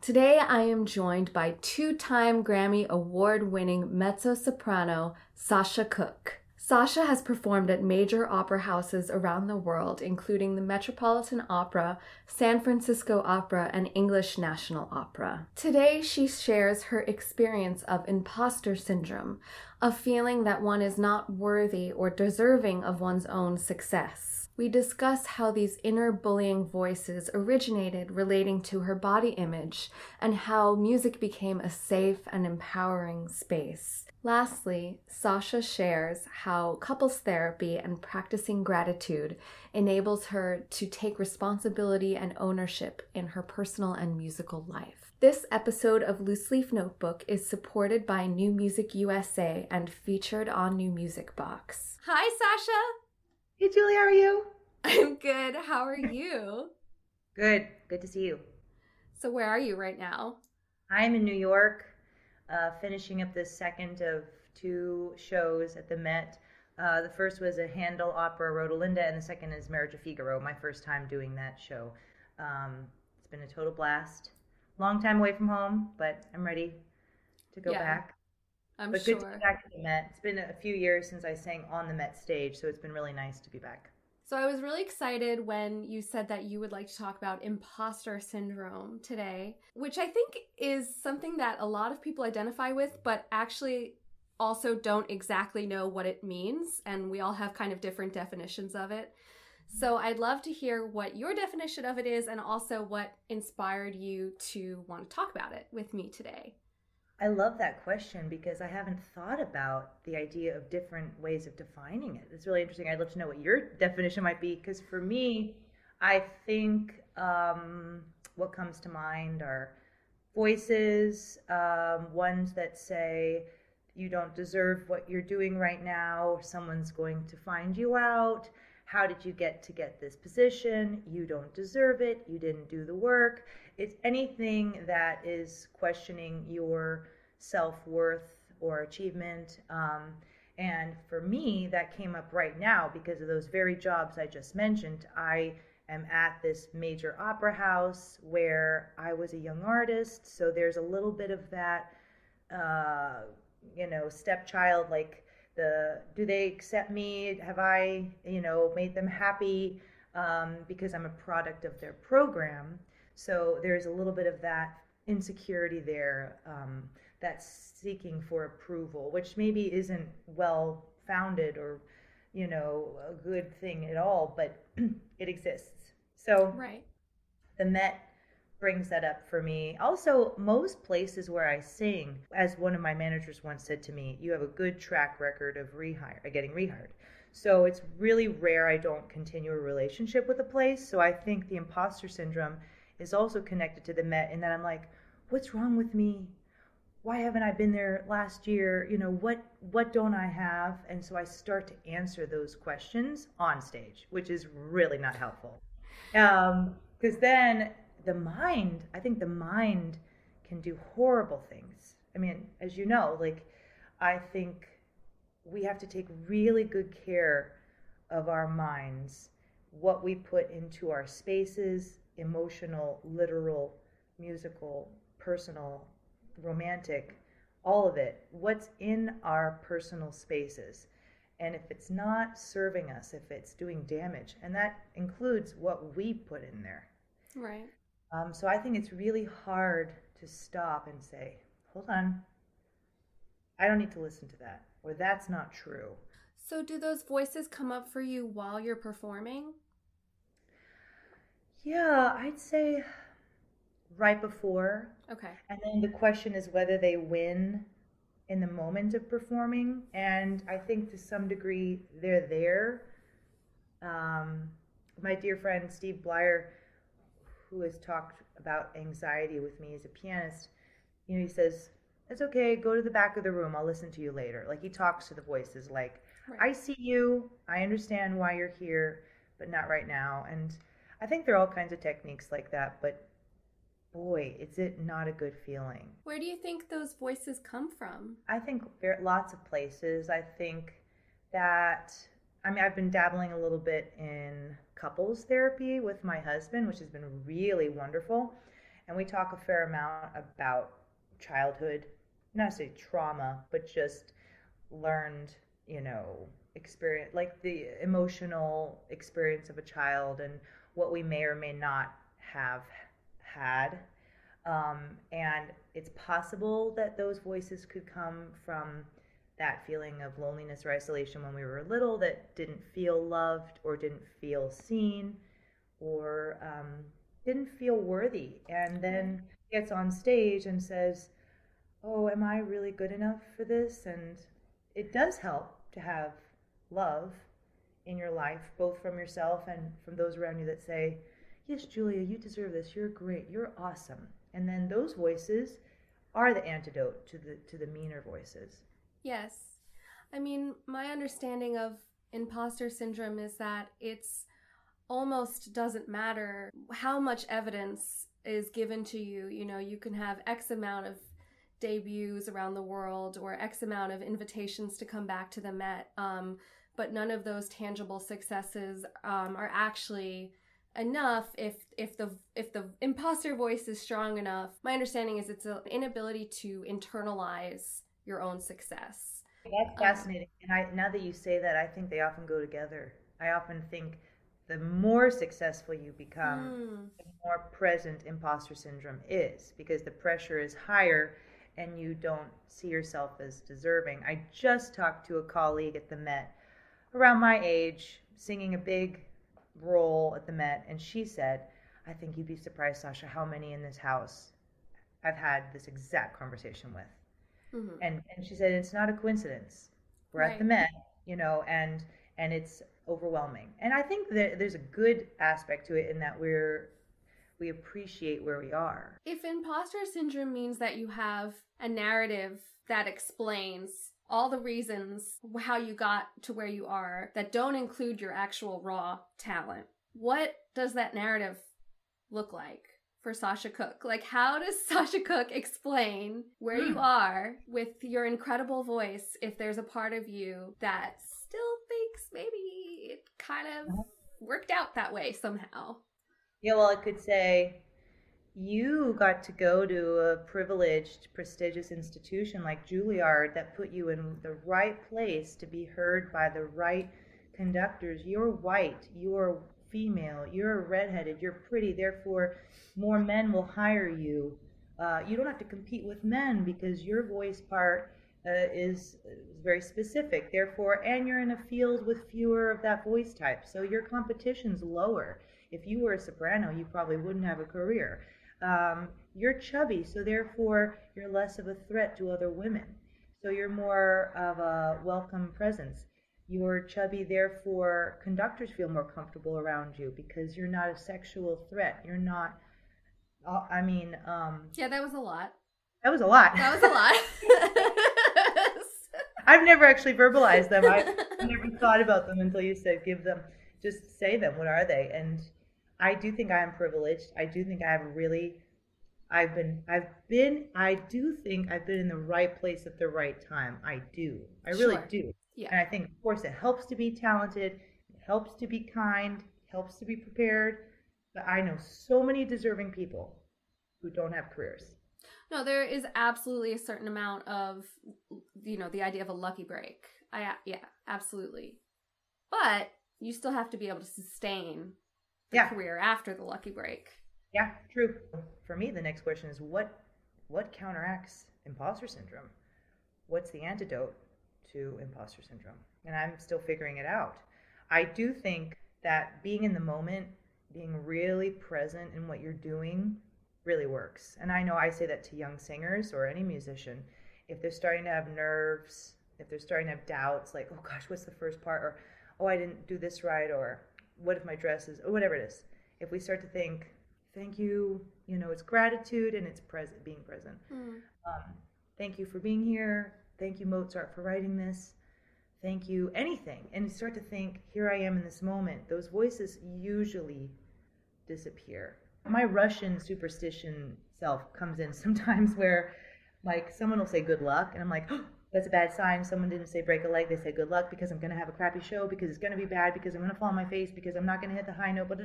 Today, I am joined by two time Grammy Award winning mezzo soprano Sasha Cooke. Sasha has performed at major opera houses around the world, including the Metropolitan Opera, San Francisco Opera, and English National Opera. Today, she shares her experience of imposter syndrome, a feeling that one is not worthy or deserving of one's own success we discuss how these inner bullying voices originated relating to her body image and how music became a safe and empowering space. Lastly, Sasha shares how couples therapy and practicing gratitude enables her to take responsibility and ownership in her personal and musical life. This episode of Loose Leaf Notebook is supported by New Music USA and featured on New Music Box. Hi, Sasha! Hey, Julie, how are you? I'm good. How are you? Good. Good to see you. So, where are you right now? I'm in New York, uh, finishing up the second of two shows at the Met. Uh, the first was a Handel opera, Rodelinda, and the second is Marriage of Figaro, my first time doing that show. Um, it's been a total blast. Long time away from home, but I'm ready to go yeah. back. I'm but sure. good to be back at the Met. It's been a few years since I sang on the Met stage, so it's been really nice to be back. So I was really excited when you said that you would like to talk about imposter syndrome today, which I think is something that a lot of people identify with, but actually also don't exactly know what it means. And we all have kind of different definitions of it. So I'd love to hear what your definition of it is and also what inspired you to want to talk about it with me today. I love that question because I haven't thought about the idea of different ways of defining it. It's really interesting. I'd love to know what your definition might be because for me, I think um, what comes to mind are voices, um, ones that say, you don't deserve what you're doing right now, someone's going to find you out. How did you get to get this position? You don't deserve it. You didn't do the work. It's anything that is questioning your self worth or achievement. Um, and for me, that came up right now because of those very jobs I just mentioned. I am at this major opera house where I was a young artist. So there's a little bit of that, uh, you know, stepchild like the do they accept me? Have I, you know, made them happy um, because I'm a product of their program? So there's a little bit of that insecurity there, um, that seeking for approval, which maybe isn't well founded or, you know, a good thing at all, but it exists. So right. the Met brings that up for me. Also, most places where I sing, as one of my managers once said to me, you have a good track record of rehire, getting rehired. So it's really rare I don't continue a relationship with a place. So I think the imposter syndrome is also connected to the Met and that I'm like, what's wrong with me? Why haven't I been there last year? You know, what what don't I have? And so I start to answer those questions on stage, which is really not helpful. Um, because then the mind, I think the mind can do horrible things. I mean, as you know, like I think we have to take really good care of our minds, what we put into our spaces, emotional, literal, musical, personal, romantic, all of it. What's in our personal spaces? And if it's not serving us, if it's doing damage, and that includes what we put in there. Right. Um, so I think it's really hard to stop and say, hold on, I don't need to listen to that, or that's not true. So, do those voices come up for you while you're performing? Yeah, I'd say right before. Okay. And then the question is whether they win in the moment of performing. And I think to some degree they're there. Um, my dear friend Steve Blier, who has talked about anxiety with me as a pianist, you know, he says, It's okay, go to the back of the room, I'll listen to you later. Like he talks to the voices, like, right. I see you, I understand why you're here, but not right now. And I think there are all kinds of techniques like that, but boy, is it not a good feeling. Where do you think those voices come from? I think there are lots of places. I think that, I mean, I've been dabbling a little bit in couples therapy with my husband, which has been really wonderful. And we talk a fair amount about childhood, not say trauma, but just learned, you know, experience, like the emotional experience of a child and what we may or may not have had. Um, and it's possible that those voices could come from that feeling of loneliness or isolation when we were little that didn't feel loved or didn't feel seen or um, didn't feel worthy. And then gets on stage and says, Oh, am I really good enough for this? And it does help to have love in your life, both from yourself and from those around you that say, Yes, Julia, you deserve this. You're great. You're awesome. And then those voices are the antidote to the to the meaner voices. Yes. I mean, my understanding of imposter syndrome is that it's almost doesn't matter how much evidence is given to you. You know, you can have X amount of debuts around the world or X amount of invitations to come back to the Met, um, but none of those tangible successes um, are actually enough if if the if the imposter voice is strong enough. My understanding is it's an inability to internalize your own success. That's um, fascinating um, and i now that you say that i think they often go together. I often think the more successful you become mm. the more present imposter syndrome is because the pressure is higher and you don't see yourself as deserving. I just talked to a colleague at the met around my age singing a big role at the Met, and she said, I think you'd be surprised, Sasha, how many in this house I've had this exact conversation with. Mm-hmm. And and she said it's not a coincidence. We're right. at the Met, you know, and and it's overwhelming. And I think that there's a good aspect to it in that we're we appreciate where we are. If imposter syndrome means that you have a narrative that explains all the reasons how you got to where you are that don't include your actual raw talent. What does that narrative look like for Sasha Cooke? Like, how does Sasha Cooke explain where you hmm. are with your incredible voice if there's a part of you that still thinks maybe it kind of worked out that way somehow? Yeah, well, I could say, you got to go to a privileged, prestigious institution like Juilliard that put you in the right place to be heard by the right conductors. You're white, you're female, you're redheaded, you're pretty, therefore, more men will hire you. Uh, you don't have to compete with men because your voice part uh, is, is very specific, therefore, and you're in a field with fewer of that voice type, so your competition's lower. If you were a soprano, you probably wouldn't have a career um, you're chubby, so therefore you're less of a threat to other women. So you're more of a welcome presence. You're chubby, therefore conductors feel more comfortable around you because you're not a sexual threat. You're not. Uh, I mean, um, yeah, that was a lot. That was a lot. That was a lot. I've never actually verbalized them. I've never thought about them until you said give them, just say them. What are they? And I do think I am privileged. I do think I have really I've been I've been I do think I've been in the right place at the right time. I do. I really sure. do. Yeah. And I think of course it helps to be talented, it helps to be kind, helps to be prepared. But I know so many deserving people who don't have careers. No, there is absolutely a certain amount of you know, the idea of a lucky break. I yeah, absolutely. But you still have to be able to sustain yeah. career after the lucky break. Yeah, true. For me, the next question is what what counteracts imposter syndrome? What's the antidote to imposter syndrome? And I'm still figuring it out. I do think that being in the moment, being really present in what you're doing, really works. And I know I say that to young singers or any musician. If they're starting to have nerves, if they're starting to have doubts, like, oh gosh, what's the first part? Or, oh, I didn't do this right, or what if my dress is, or whatever it is. If we start to think, thank you. You know, it's gratitude and it's present, being present. Mm. Um, thank you for being here. Thank you, Mozart, for writing this. Thank you, anything. And you start to think, here I am in this moment. Those voices usually disappear. My Russian superstition self comes in sometimes where, like, someone will say good luck, and I'm like, oh, that's a bad sign. Someone didn't say break a leg, they said good luck because I'm going to have a crappy show, because it's going to be bad, because I'm going to fall on my face, because I'm not going to hit the high note, but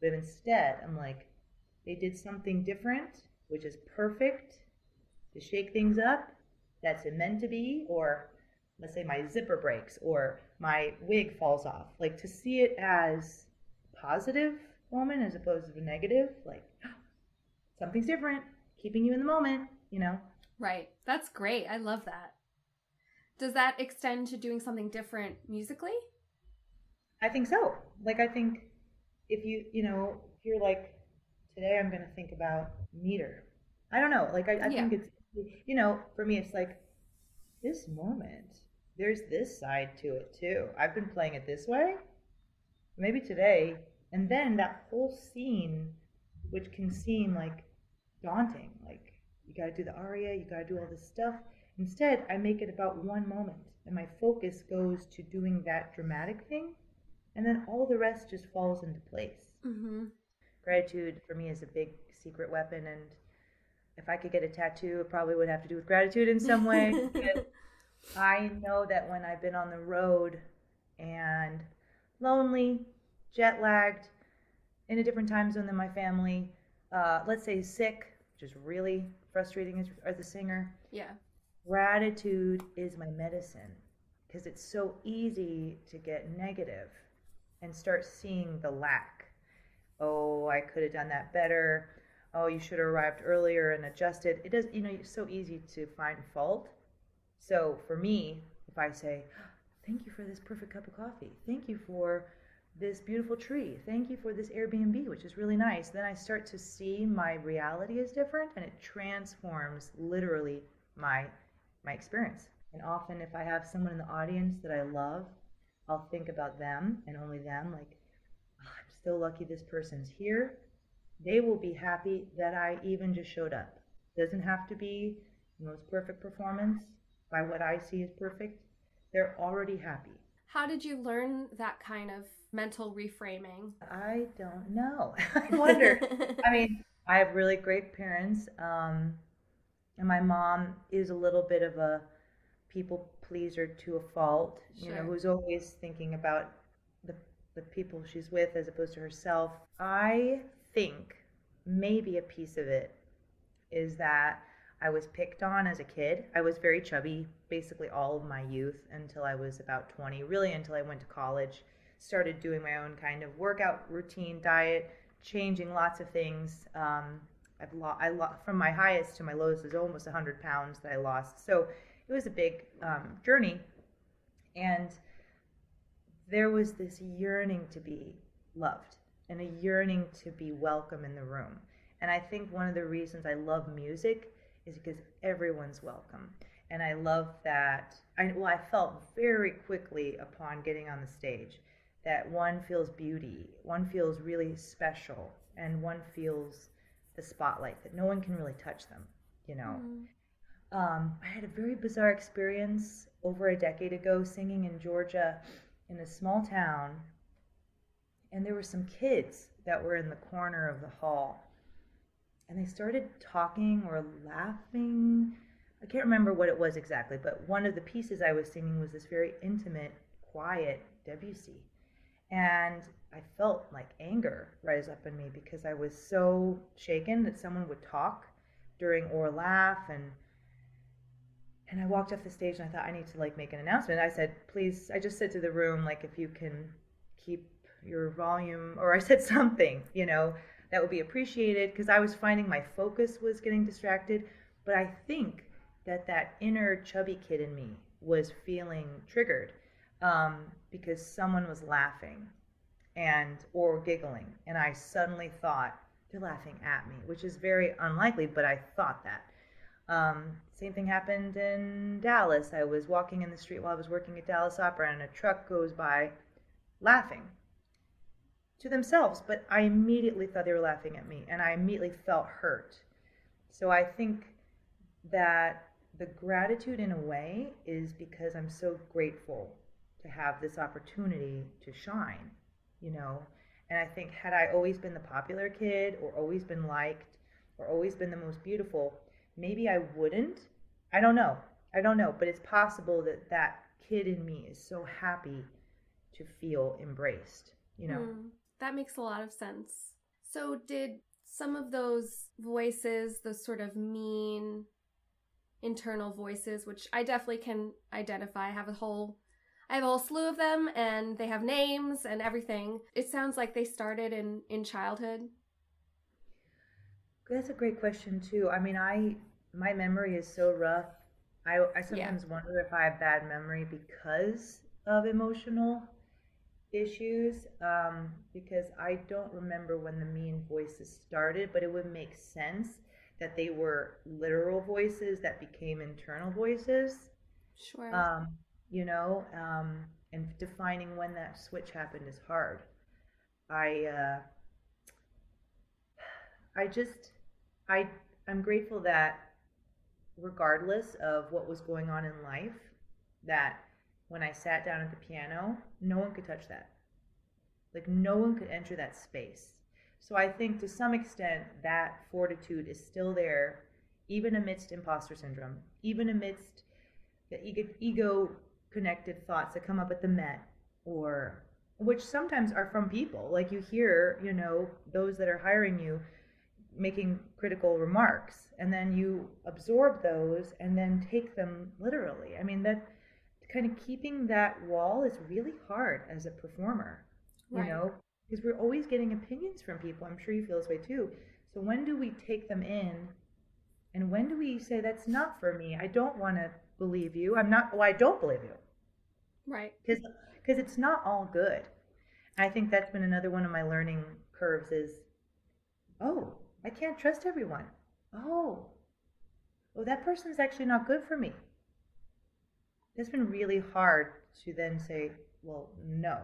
but instead, I'm like, they did something different, which is perfect to shake things up. That's meant to be, or let's say my zipper breaks, or my wig falls off. Like to see it as positive moment as opposed to negative, like something's different, keeping you in the moment, you know? Right. That's great. I love that. Does that extend to doing something different musically? I think so. Like, I think if you, you know, if you're like, today I'm going to think about meter. I don't know. Like, I, I Yeah. think it's, you know, for me, it's like this moment, there's this side to it too. I've been playing it this way, maybe today. And then that whole scene, which can seem like daunting, like you got to do the aria, you got to do all this stuff. Instead, I make it about one moment, and my focus goes to doing that dramatic thing, and then all the rest just falls into place. Mm-hmm. Gratitude for me is a big secret weapon, and if I could get a tattoo, it probably would have to do with gratitude in some way. I know that when I've been on the road and lonely, jet lagged, in a different time zone than my family, uh, let's say sick, which is really frustrating as, as a singer, Yeah. gratitude is my medicine because it's so easy to get negative and start seeing the lack. Oh, I could have done that better. Oh, you should have arrived earlier and adjusted. It does, you know, it's so easy to find fault. So for me, if I say, "Thank you for this perfect cup of coffee. Thank you for this beautiful tree. Thank you for this Airbnb, which is really nice." Then I start to see my reality is different and it transforms literally my my experience. And often if I have someone in the audience that I love, I'll think about them and only them like "Oh, I'm still lucky this person's here. They will be happy that I even just showed up. Doesn't have to be the most perfect performance by what I see is perfect. They're already happy. How did you learn that kind of mental reframing? I don't know. I wonder. I mean, I have really great parents, um, and my mom is a little bit of a people pleaser to a fault. You know, who's always thinking about the the people she's with as opposed to herself. I think maybe a piece of it is that I was picked on as a kid. I was very chubby basically all of my youth until I was about 20, really until I went to college. Started doing my own kind of workout routine, diet, changing lots of things. Um, I've lost, I lo- from my highest to my lowest is almost 100 pounds that I lost. So it was a big um, journey. And there was this yearning to be loved and a yearning to be welcome in the room. And I think one of the reasons I love music is because everyone's welcome. And I love that. I, well, I felt very quickly upon getting on the stage that one feels beauty, one feels really special, and one feels the spotlight that no one can really touch them, you know. Um, I had a very bizarre experience over a decade ago singing in Georgia in a small town, and there were some kids that were in the corner of the hall. And they started talking or laughing. I can't remember what it was exactly, but one of the pieces I was singing was this very intimate, quiet Debussy. And I felt like anger rise up in me because I was so shaken that someone would talk during or laugh and and I walked off the stage and I thought I need to like make an announcement. I said, please, I just said to the room, like if you can keep your volume, or I said something, you know, that would be appreciated because I was finding my focus was getting distracted. But I think that that inner chubby kid in me was feeling triggered um, because someone was laughing and or giggling, and I suddenly thought they're laughing at me, which is very unlikely, but I thought that. Um, same thing happened in Dallas. I was walking in the street while I was working at Dallas Opera, and a truck goes by laughing. to themselves, but I immediately thought they were laughing at me and I immediately felt hurt. So I think that the gratitude in a way is because I'm so grateful to have this opportunity to shine, you know. And I think had I always been the popular kid or always been liked or always been the most beautiful, maybe I wouldn't. I don't know. I don't know, but it's possible that that kid in me is so happy to feel embraced, you know. Mm, that makes a lot of sense. So did some of those voices, those sort of mean internal voices, which I definitely can identify, have a whole I have a whole slew of them and they have names and everything. It sounds like they started in in childhood. That's a great question too. I mean, I my memory is so rough. I I sometimes yeah. wonder if I have bad memory because of emotional issues um, because I don't remember when the mean voices started, but it would make sense that they were literal voices that became internal voices. Sure. Um, you know, um, and defining when that switch happened is hard. I, uh, I just, I, I'm grateful that regardless of what was going on in life, that when I sat down at the piano, no one could touch that. Like no one could enter that space. So I think to some extent that fortitude is still there, even amidst imposter syndrome, even amidst the ego, ego connected thoughts that come up at the Met or which sometimes are from people. Like you hear, you know, those that are hiring you making critical remarks and then you absorb those and then take them literally. I mean that kind of keeping that wall is really hard as a performer, you know, because we're always getting opinions from people. I'm sure you feel this way too. So when do we take them in and when do we say that's not for me? I don't want to believe you. I'm not well, I don't believe you. Right. Because because it's not all good. I think that's been another one of my learning curves is oh, I can't trust everyone. Oh. Oh, that person's actually not good for me. It's been really hard to then say, well, no.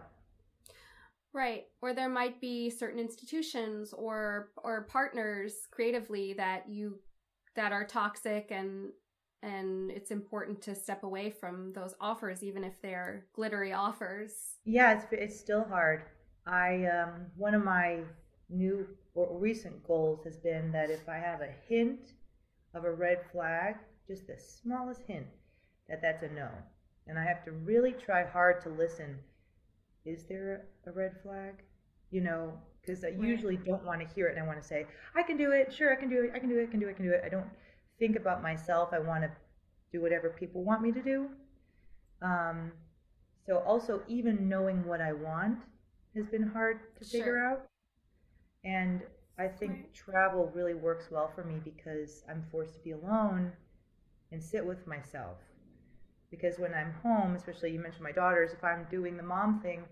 Right. Or there might be certain institutions or or partners creatively that you that are toxic and and it's important to step away from those offers even if they're glittery offers. Yeah it's, it's still hard. I um, one of my new or recent goals has been that if i have a hint of a red flag just the smallest hint that that's a no. And i have to really try hard to listen. Is there a red flag? You know because i usually don't want to hear it and i want to say i can do it sure i can do it i can do it i can do it i can do it. I don't think about myself. I want to do whatever people want me to do. Um, so also even knowing what I want has been hard to sure. figure out. And I think right. travel really works well for me because I'm forced to be alone and sit with myself. Because when I'm home, especially you mentioned my daughters, if I'm doing the mom thing,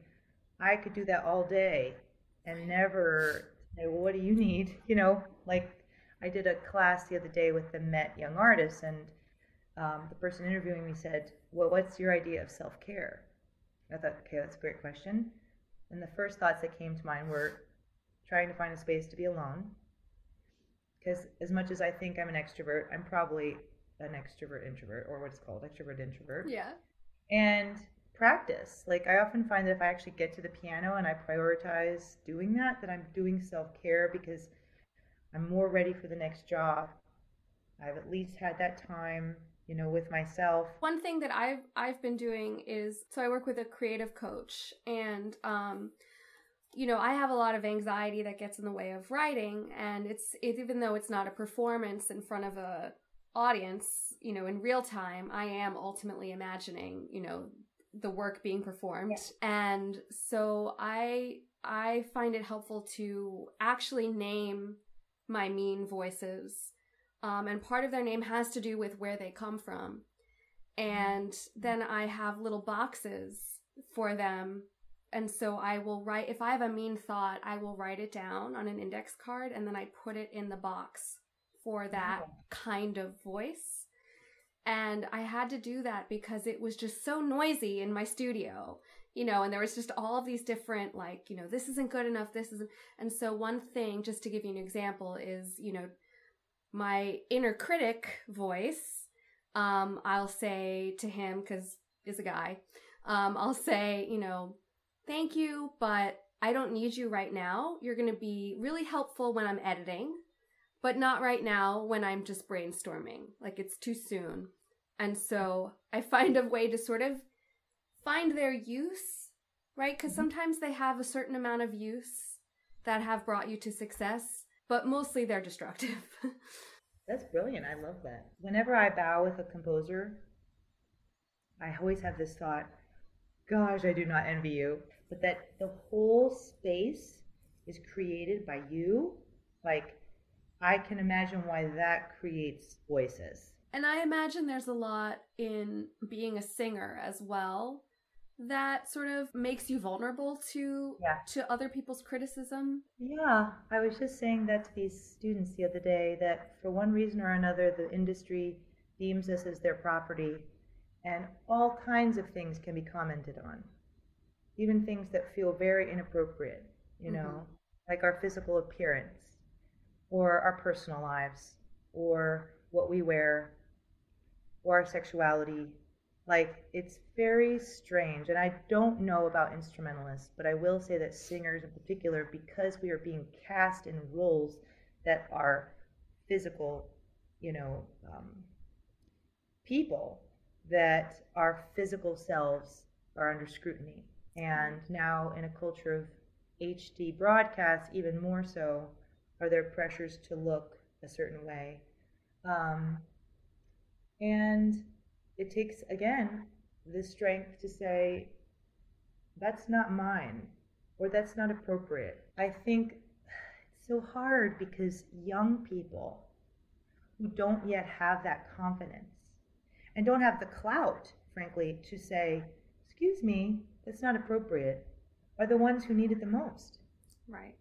I could do that all day and never say, well, what do you need? You know, like I did a class the other day with the Met Young Artists, and um, the person interviewing me said, "Well, what's your idea of self care?" I thought, okay, that's a great question. And the first thoughts that came to mind were trying to find a space to be alone. Because as much as I think I'm an extrovert, I'm probably an extrovert introvert, or what's called extrovert introvert. Yeah. And practice. Like I often find that if I actually get to the piano and I prioritize doing that, that I'm doing self care because I'm more ready for the next job. I've at least had that time, you know, with myself. One thing that I've I've been doing is so I work with a creative coach and um you know, I have a lot of anxiety that gets in the way of writing and it's, it's even though it's not a performance in front of a audience, you know, in real time, I am ultimately imagining, you know, the work being performed. Yeah. And so I I find it helpful to actually name my mean voices. Um, and part of their name has to do with where they come from. And then I have little boxes for them. And so I will write, if I have a mean thought, I will write it down on an index card and then I put it in the box for that kind of voice. And I had to do that because it was just so noisy in my studio you know, and there was just all of these different, like, you know, this isn't good enough, this isn't. And so, one thing, just to give you an example, is, you know, my inner critic voice, um, I'll say to him, because he's a guy, um, I'll say, you know, thank you, but I don't need you right now. You're going to be really helpful when I'm editing, but not right now when I'm just brainstorming. Like it's too soon. And so I find a way to sort of find their use, right? Because mm-hmm. sometimes they have a certain amount of use that have brought you to success, but mostly they're destructive. That's brilliant. I love that. Whenever I bow with a composer, I always have this thought gosh, I do not envy you. But that the whole space is created by you. Like, I can imagine why that creates voices. And I imagine there's a lot in being a singer as well that sort of makes you vulnerable to yeah. to other people's criticism. Yeah, I was just saying that to these students the other day that for one reason or another the industry deems us as their property and all kinds of things can be commented on. Even things that feel very inappropriate, you know, mm-hmm. like our physical appearance or our personal lives or what we wear or our sexuality. Like, it's very strange. And I don't know about instrumentalists, but I will say that singers in particular, because we are being cast in roles that are physical, you know, um, people, that our physical selves are under scrutiny. And now, in a culture of HD broadcasts, even more so, are there pressures to look a certain way. Um, and it takes, again, the strength to say, that's not mine, or that's not appropriate. I think it's so hard because young people who don't yet have that confidence and don't have the clout, frankly, to say, excuse me, that's not appropriate, are the ones who need it the most. Right.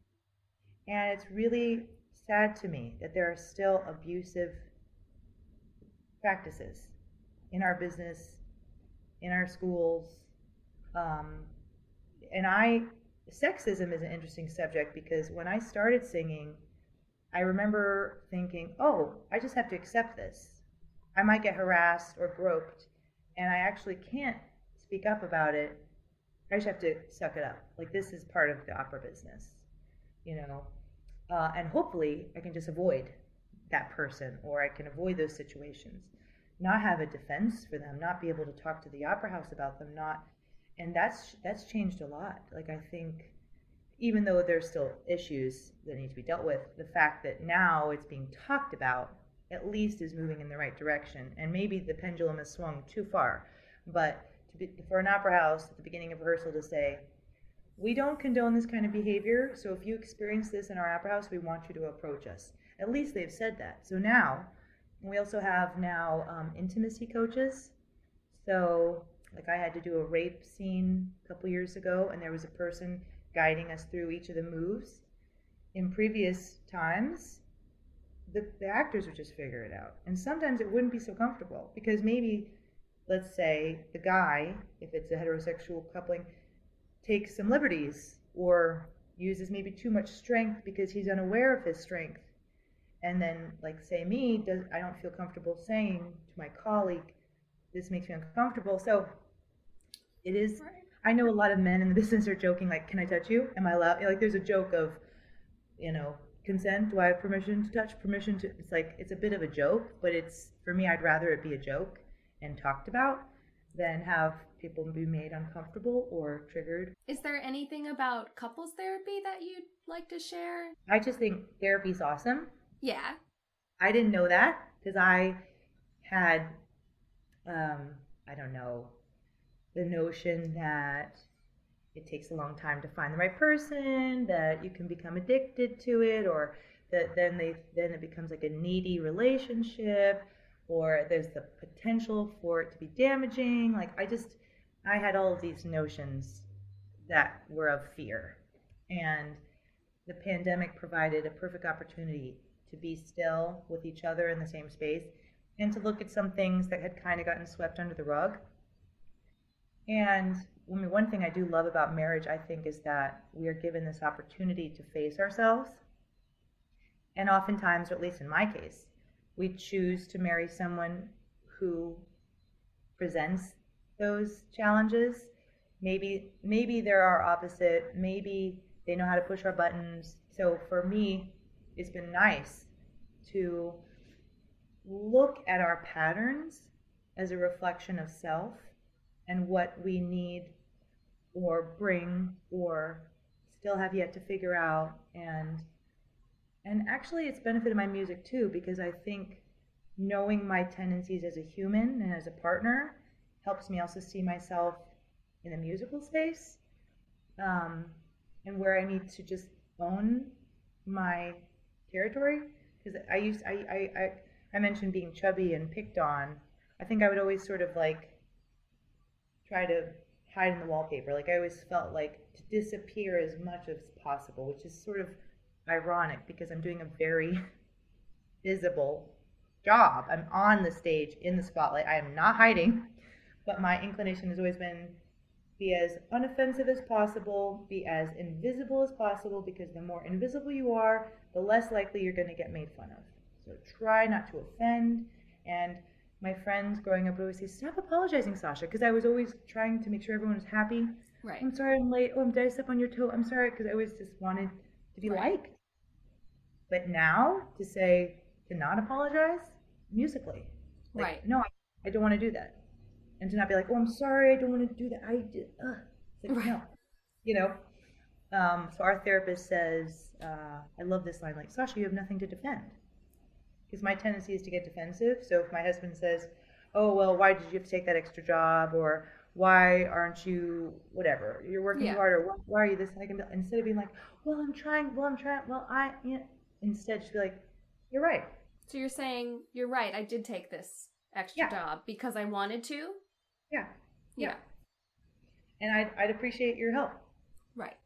And it's really sad to me that there are still abusive practices in our business, in our schools. Um, and I, sexism is an interesting subject because when I started singing, I remember thinking, oh, I just have to accept this. I might get harassed or groped, and I actually can't speak up about it. I just have to suck it up. Like this is part of the opera business, you know. Uh, and hopefully, I can just avoid that person, or I can avoid those situations, not have a defense for them, not be able to talk to the opera house about them, not. And that's that's changed a lot. Like I think, even though there's still issues that need to be dealt with, the fact that now it's being talked about at least is moving in the right direction. And maybe the pendulum has swung too far. But be, for an opera house at the beginning of rehearsal to say, we don't condone this kind of behavior, so if you experience this in our opera house, we want you to approach us. At least they've said that. So now, we also have now um, intimacy coaches. So, like I had to do a rape scene a couple years ago, and there was a person guiding us through each of the moves. In previous times, the, the actors would just figure it out. And sometimes it wouldn't be so comfortable because maybe, let's say, the guy, if it's a heterosexual coupling, takes some liberties or uses maybe too much strength because he's unaware of his strength. And then, like, say me, does I don't feel comfortable saying to my colleague, this makes me uncomfortable. So it is. I know a lot of men in the business are joking, like, "Can I touch you? Am I allowed?" Like, there's a joke of, you know, consent? Do I have permission to touch? Permission to? It's like it's a bit of a joke, but it's for me. I'd rather it be a joke and talked about than have people be made uncomfortable or triggered. Is there anything about couples therapy that you'd like to share? I just think therapy's awesome. Yeah. I didn't know that because I had, um, I don't know, the notion that it takes a long time to find the right person, that you can become addicted to it, or that then they then it becomes like a needy relationship, or there's the potential for it to be damaging. Like I just I had all of these notions that were of fear. And the pandemic provided a perfect opportunity to be still with each other in the same space and to look at some things that had kind of gotten swept under the rug. And I mean, one thing I do love about marriage, I think, is that we are given this opportunity to face ourselves. And oftentimes, or at least in my case, we choose to marry someone who presents those challenges. Maybe maybe they're our opposite. Maybe they know how to push our buttons. So for me, it's been nice to look at our patterns as a reflection of self and what we need or bring or still have yet to figure out. And and actually it's benefited my music too because I think knowing my tendencies as a human and as a partner helps me also see myself in the musical space um, and where I need to just own my territory because I used I, I, I I mentioned being chubby and picked on. I think I would always sort of like try to hide in the wallpaper. Like I always felt like to disappear as much as possible, which is sort of ironic because I'm doing a very visible job. I'm on the stage in the spotlight. I am not hiding, but my inclination has always been be as unoffensive as possible, be as invisible as possible because the more invisible you are, the less likely you're going to get made fun of. So try not to offend and my friends growing up would always say, "Stop apologizing, Sasha," because I was always trying to make sure everyone was happy. Right. I'm sorry I'm late. Oh, I'm did I step on your toe? I'm sorry because I always just wanted to be Right. liked. But now to say to not apologize musically, like, Right. No, I, I don't want to do that, and to not be like, "Oh, I'm sorry, I don't want to do that." I did. Uh. It's like, Right. no, you know. Um, so our therapist says, uh, I love this line, like Sasha, you have nothing to defend because my tendency is to get defensive. So if my husband says, "Oh well, why did you have to take that extra job?" or "Why aren't you whatever? You're working Yeah. too hard," or "Why- "Why are you this?" I can be, instead of being like, "Well, I'm trying. Well, I'm trying. Well, I," you know, instead just be like, "You're right. So you're saying you're right. I did take this extra Yeah. job because I wanted to. Yeah, Yeah. and I'd I'd appreciate your help." Right.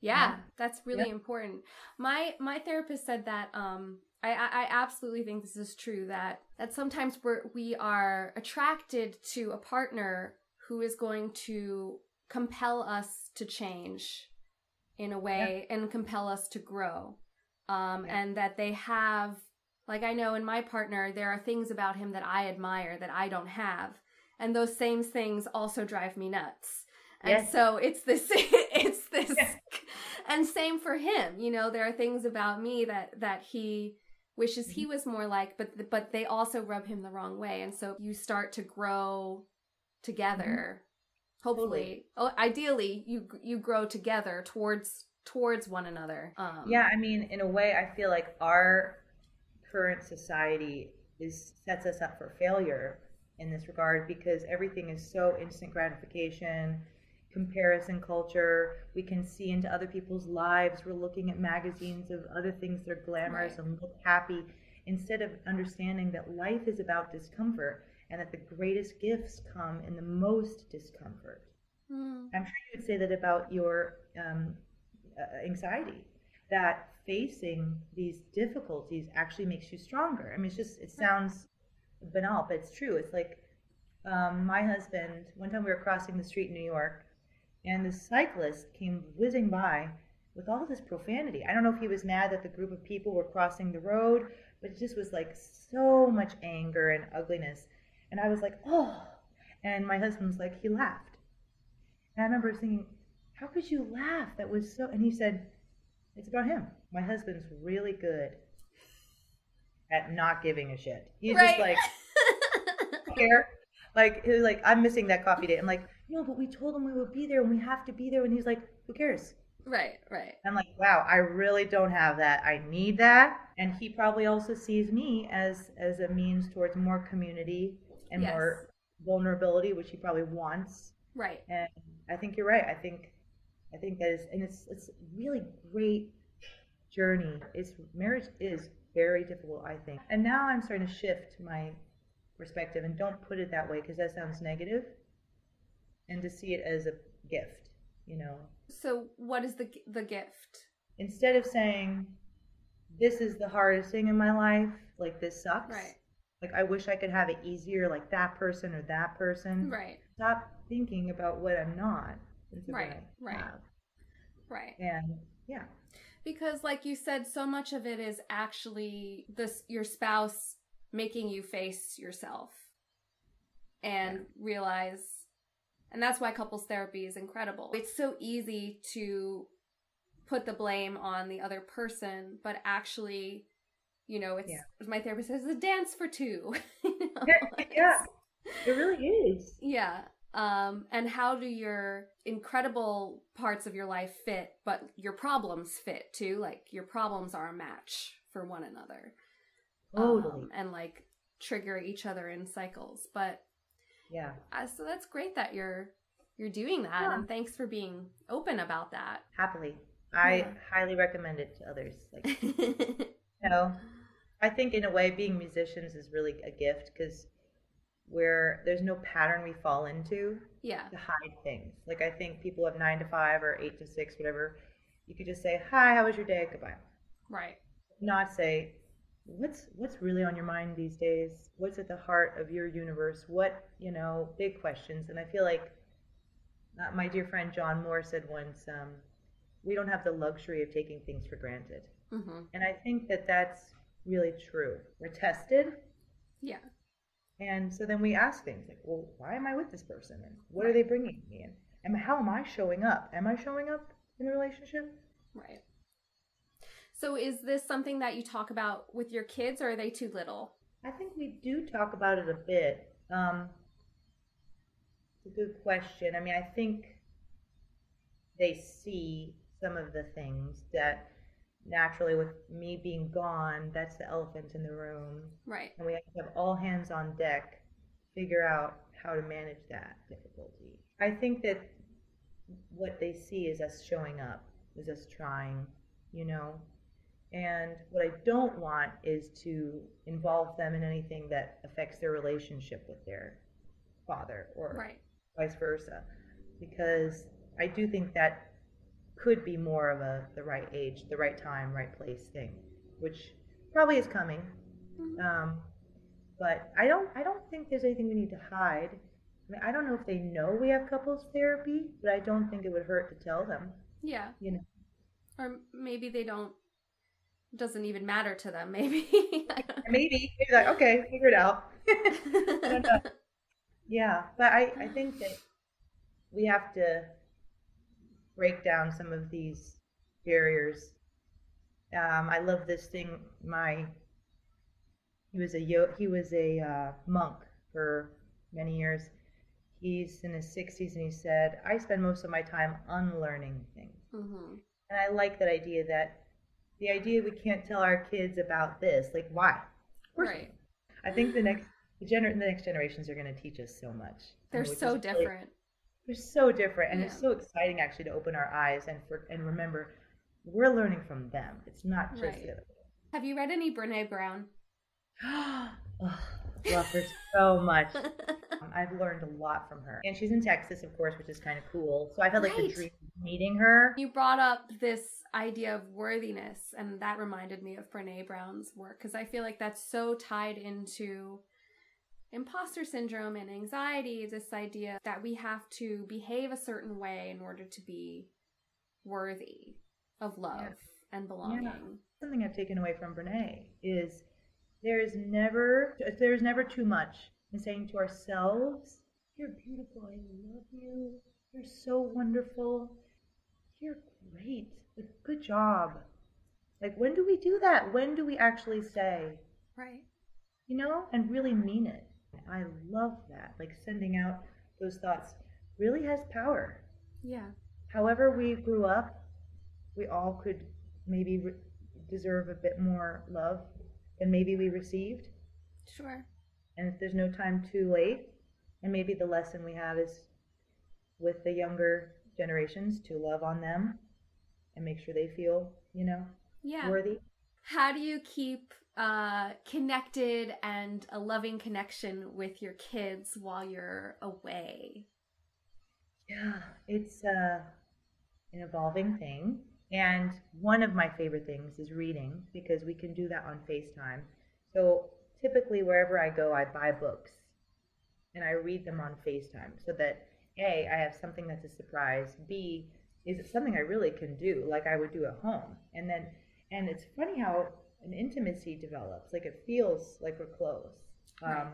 Yeah, Yeah. that's really Yeah. important. My my therapist said that um I, I absolutely think this is true that that sometimes we're we are attracted to a partner who is going to compel us to change in a way and compel us to grow. Um Yeah. and that they have like I know in my partner there are things about him that I admire that I don't have. And those same things also drive me nuts. And Yes. so it's this it's this Yeah. and same for him. You know, there are things about me that that he wishes Mm-hmm. he was more like, but but they also rub him the wrong way. And so you start to grow together. Hopefully, oh, ideally, you you grow together towards towards one another. Um, Yeah, I mean, in a way, I feel like our current society is sets us up for failure in this regard because everything is so instant gratification, comparison culture. We can see into other people's lives. We're looking at magazines of other things that are glamorous Right. and look happy instead of understanding that life is about discomfort and that the greatest gifts come in the most discomfort. Mm, I'm sure you would say that about your um, uh, anxiety, that facing these difficulties actually makes you stronger. I mean, it's just, it sounds banal, but it's true. It's like um, my husband, one time we were crossing the street in New York, and the cyclist came whizzing by with all this profanity. I don't know if he was mad that the group of people were crossing the road, but it just was like so much anger and ugliness. And I was like, oh. And my husband was like, he laughed. And I remember thinking, how could you laugh? That was so. And he said, it's about him. My husband's really good at not giving a shit. He's just like, care. Like, he was like, I'm missing that coffee date. I'm like, no, but we told him we would be there and we have to be there. And he's like, who cares? right, right. I'm like, wow, I really don't have that. I need that. And he probably also sees me as as a means towards more community and Yes. more vulnerability, which he probably wants. Right. And I think you're right. I think I think that is and it's it's really great journey. It's marriage is very difficult, I think. And now I'm starting to shift my perspective and don't put it that way because that sounds negative. And to see it as a gift, you know. So, what is the the gift? Instead of saying this is the hardest thing in my life, like this sucks. Right. Like I wish I could have it easier like that person or that person. Right. stop thinking about what I'm not. Right, right, right. And yeah, because like you said, so much of it is actually this your spouse making you face yourself and yeah. realize and that's why couples therapy is incredible. It's so easy to put the blame on the other person, but actually, you know, it's yeah. my therapist says, it's a dance for two. you know, yeah, yeah, it really is. Yeah. Um, and how do your incredible parts of your life fit, but your problems fit too? Like your problems are a match for one another. Totally. Um, and like trigger each other in cycles. But yeah. Uh, so that's great that you're you're doing that yeah. and thanks for being open about that. Happily. I yeah. highly recommend it to others. Like you know, I think in a way being musicians is really a gift cuz where there's no pattern we fall into yeah. to hide things. Like I think people have 9 to 5 or 8 to 6 whatever. You could just say, "Hi, how was your day? Goodbye." Right. Not say, what's what's really on your mind these days what's at the heart of your universe what you know big questions and i feel like uh, my dear friend john moore said once um, we don't have the luxury of taking things for granted mm-hmm. and i think that that's really true we're tested yeah and so then we ask things like well why am i with this person and what are they bringing me and, and how am i showing up am i showing up in the relationship right so is this something that you talk about with your kids or are they too little? I think we do talk about it a bit. Um, it's a good question. I mean, I think they see some of the things that naturally with me being gone, that's the elephant in the room. Right. And we have to have all hands on deck figure out how to manage that difficulty. I think that what they see is us showing up, is us trying, you know, and what I don't want is to involve them in anything that affects their relationship with their father or right. vice versa. Because I do think that could be more of a the right age, the right time, right place thing, which probably is coming. Mm-hmm. Um, but I don't I don't think there's anything we need to hide. I mean, I don't know if they know we have couples therapy, but I don't think it would hurt to tell them. Yeah. You know. Or maybe they don't doesn't even matter to them. Maybe. maybe. Maybe like okay, figure it out. yeah, but I I think that we have to break down some of these barriers. Um, I love this thing. My he was a yo- he was a uh, monk for many years. He's in his 60s and he said, I spend most of my time unlearning things. Mm-hmm. And I like that idea that the idea we can't tell our kids about this, like why? Right. I think the next the, gener- the next generations are going to teach us so much. They're so different. Really, they're so different, and yeah. it's so exciting actually to open our eyes and for and remember we're learning from them. It's not just. Right. Have you read any Brene Brown? oh, love her so much. um, I've learned a lot from her, and she's in Texas, of course, which is kind of cool. So I felt right. like the dream of meeting her. You brought up this idea of worthiness, and that reminded me of Brene Brown's work because I feel like that's so tied into imposter syndrome and anxiety. This idea that we have to behave a certain way in order to be worthy of love yeah. and belonging. Yeah. Something I've taken away from Brene is there is never there's never too much in saying to ourselves, "You're beautiful. I love you. You're so wonderful. You're great. Like, good job." Like when do we do that? When do we actually say, right? You know, and really mean it. I love that. Like sending out those thoughts really has power. Yeah. However we grew up, we all could maybe re- deserve a bit more love than maybe we received. Sure. And if there's no time too late, and maybe the lesson we have is with the younger generations to love on them and make sure they feel, you know, yeah. worthy. How do you keep uh, connected and a loving connection with your kids while you're away? Yeah, it's uh, an evolving thing. And one of my favorite things is reading because we can do that on FaceTime. So typically, wherever I go, I buy books. and I read them on FaceTime so that A, I have something that's a surprise, B, is it something I really can do like I would do at home? And then, and it's funny how an intimacy develops, like it feels like we're close. Right. Um,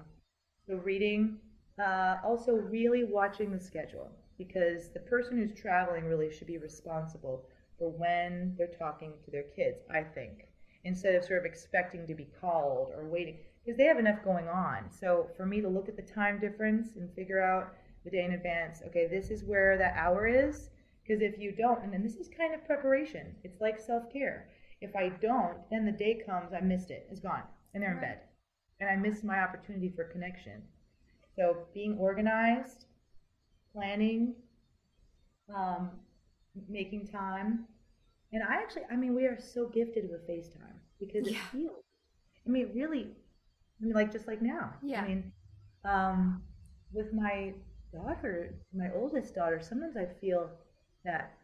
so reading, uh, also really watching the schedule because the person who's traveling really should be responsible for when they're talking to their kids, I think, instead of sort of expecting to be called or waiting because they have enough going on. So for me to look at the time difference and figure out the day in advance, okay, this is where that hour is. Because if you don't, and then this is kind of preparation, it's like self care. If I don't, then the day comes, I missed it, it's gone, and they're in bed. And I missed my opportunity for connection. So being organized, planning, um, making time. And I actually, I mean, we are so gifted with FaceTime because it Yeah. feels, I mean, really, I mean, like just like now. Yeah. I mean, um, with my daughter, my oldest daughter, sometimes I feel that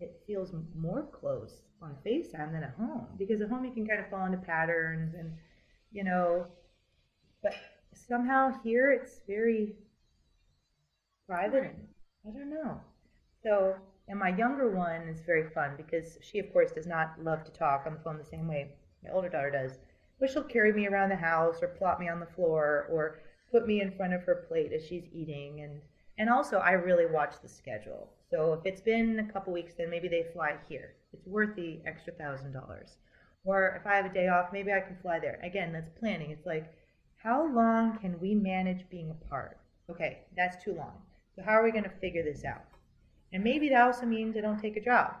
it feels more close on FaceTime than at home because at home you can kind of fall into patterns and, you know, but somehow here it's very private. I don't know. So, and my younger one is very fun because she, of course, does not love to talk on the phone the same way my older daughter does. But she'll carry me around the house or plop me on the floor or put me in front of her plate as she's eating. And, and also, I really watch the schedule. So if it's been a couple weeks, then maybe they fly here. It's worth the extra thousand dollars. Or if I have a day off, maybe I can fly there. Again, that's planning. It's like, how long can we manage being apart? Okay, that's too long. So how are we going to figure this out? And maybe that also means I don't take a job.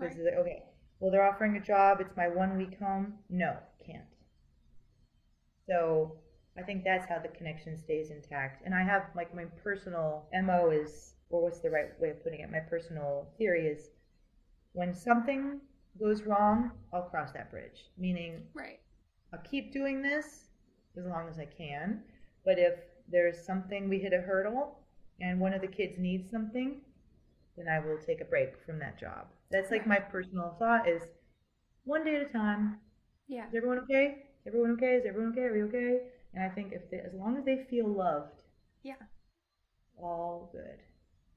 Okay, well they're offering a job. It's my one week home. No, can't. So I think that's how the connection stays intact. And I have like my personal mo is, or what's the right way of putting it? My personal theory is, when something goes wrong, I'll cross that bridge. Meaning Right. I'll keep doing this as long as I can. But if there's something we hit a hurdle and one of the kids needs something, then I will take a break from that job. That's like my personal thought is one day at a time. Yeah. Is everyone okay? Is everyone okay? Is everyone okay? Are we okay? And I think if they, as long as they feel loved, Yeah. all good.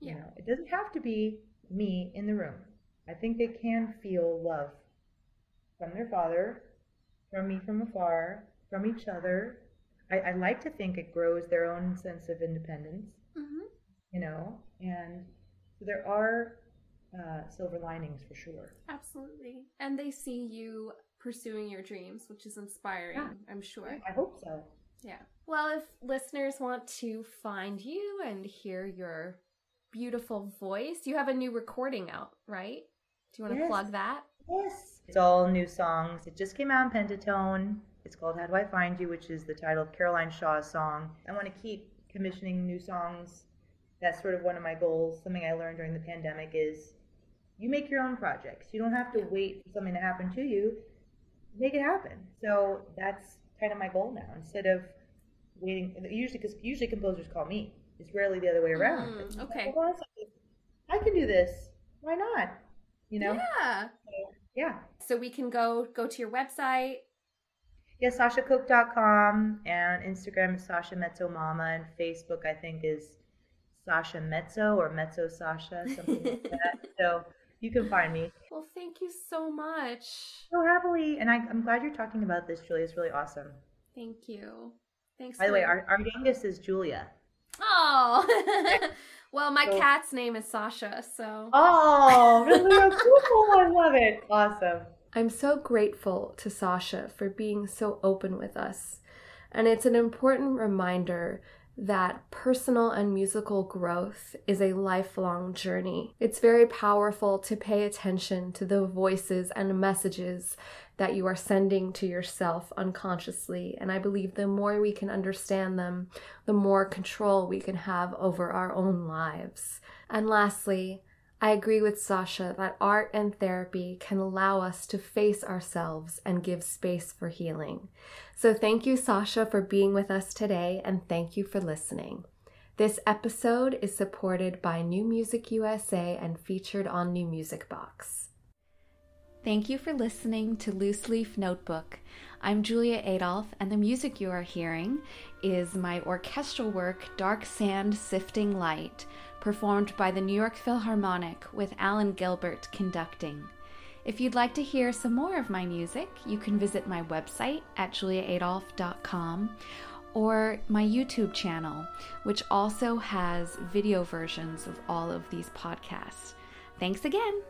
You know, it doesn't have to be me in the room. I think they can feel love from their father, from me from afar, from each other. I, I like to think it grows their own sense of independence, Mm-hmm. you know, and so there are uh, silver linings for sure. Absolutely. And they see you pursuing your dreams, which is inspiring, Yeah. I'm sure. I hope so. Yeah. Well, if listeners want to find you and hear your beautiful voice, you have a new recording out, right? Do you want to Yes. plug that? Yes. It's all new songs. It just came out in Pentatone. It's called How Do I Find You, which is the title of Caroline Shaw's song. I want to keep commissioning new songs. That's sort of one of my goals. Something I learned during the pandemic is you make your own projects. You don't have to wait for something to happen to you. Make it happen. So that's kind of my goal now. Instead of waiting, usually because usually composers call me. It's rarely the other way around. Mm, like, okay. "Hold on a second. I can do this. Why not? You know? Yeah. Yeah. So we can go go to your website. Yeah, SashaCooke.com and Instagram is Sasha Mezzo Mama and Facebook I think is Sasha Mezzo or Mezzo Sasha, something like that. So you can find me. Well, thank you so much. So happily, and I, I'm glad you're talking about this, Julia. It's really awesome. Thank you. Thanks. By the way, our, our youngest is Julia. Oh. well, my So- cat's name is Sasha, so Oh, really cool. I love it. Awesome. I'm so grateful to Sasha for being so open with us. And it's an important reminder that personal and musical growth is a lifelong journey. It's very powerful to pay attention to the voices and messages that you are sending to yourself unconsciously. And I believe the more we can understand them, the more control we can have over our own lives. And lastly, I agree with Sasha that art and therapy can allow us to face ourselves and give space for healing. So, thank you, Sasha, for being with us today, and thank you for listening. This episode is supported by New Music USA and featured on NewMusicBox. Thank you for listening to Loose Leaf Notebook. I'm Julia Adolphe, and the music you are hearing is my orchestral work, Dark Sand Sifting Light, performed by the New York Philharmonic with Alan Gilbert conducting. If you'd like to hear some more of my music, you can visit my website at juliaadolphe.com or my YouTube channel, which also has video versions of all of these podcasts. Thanks again.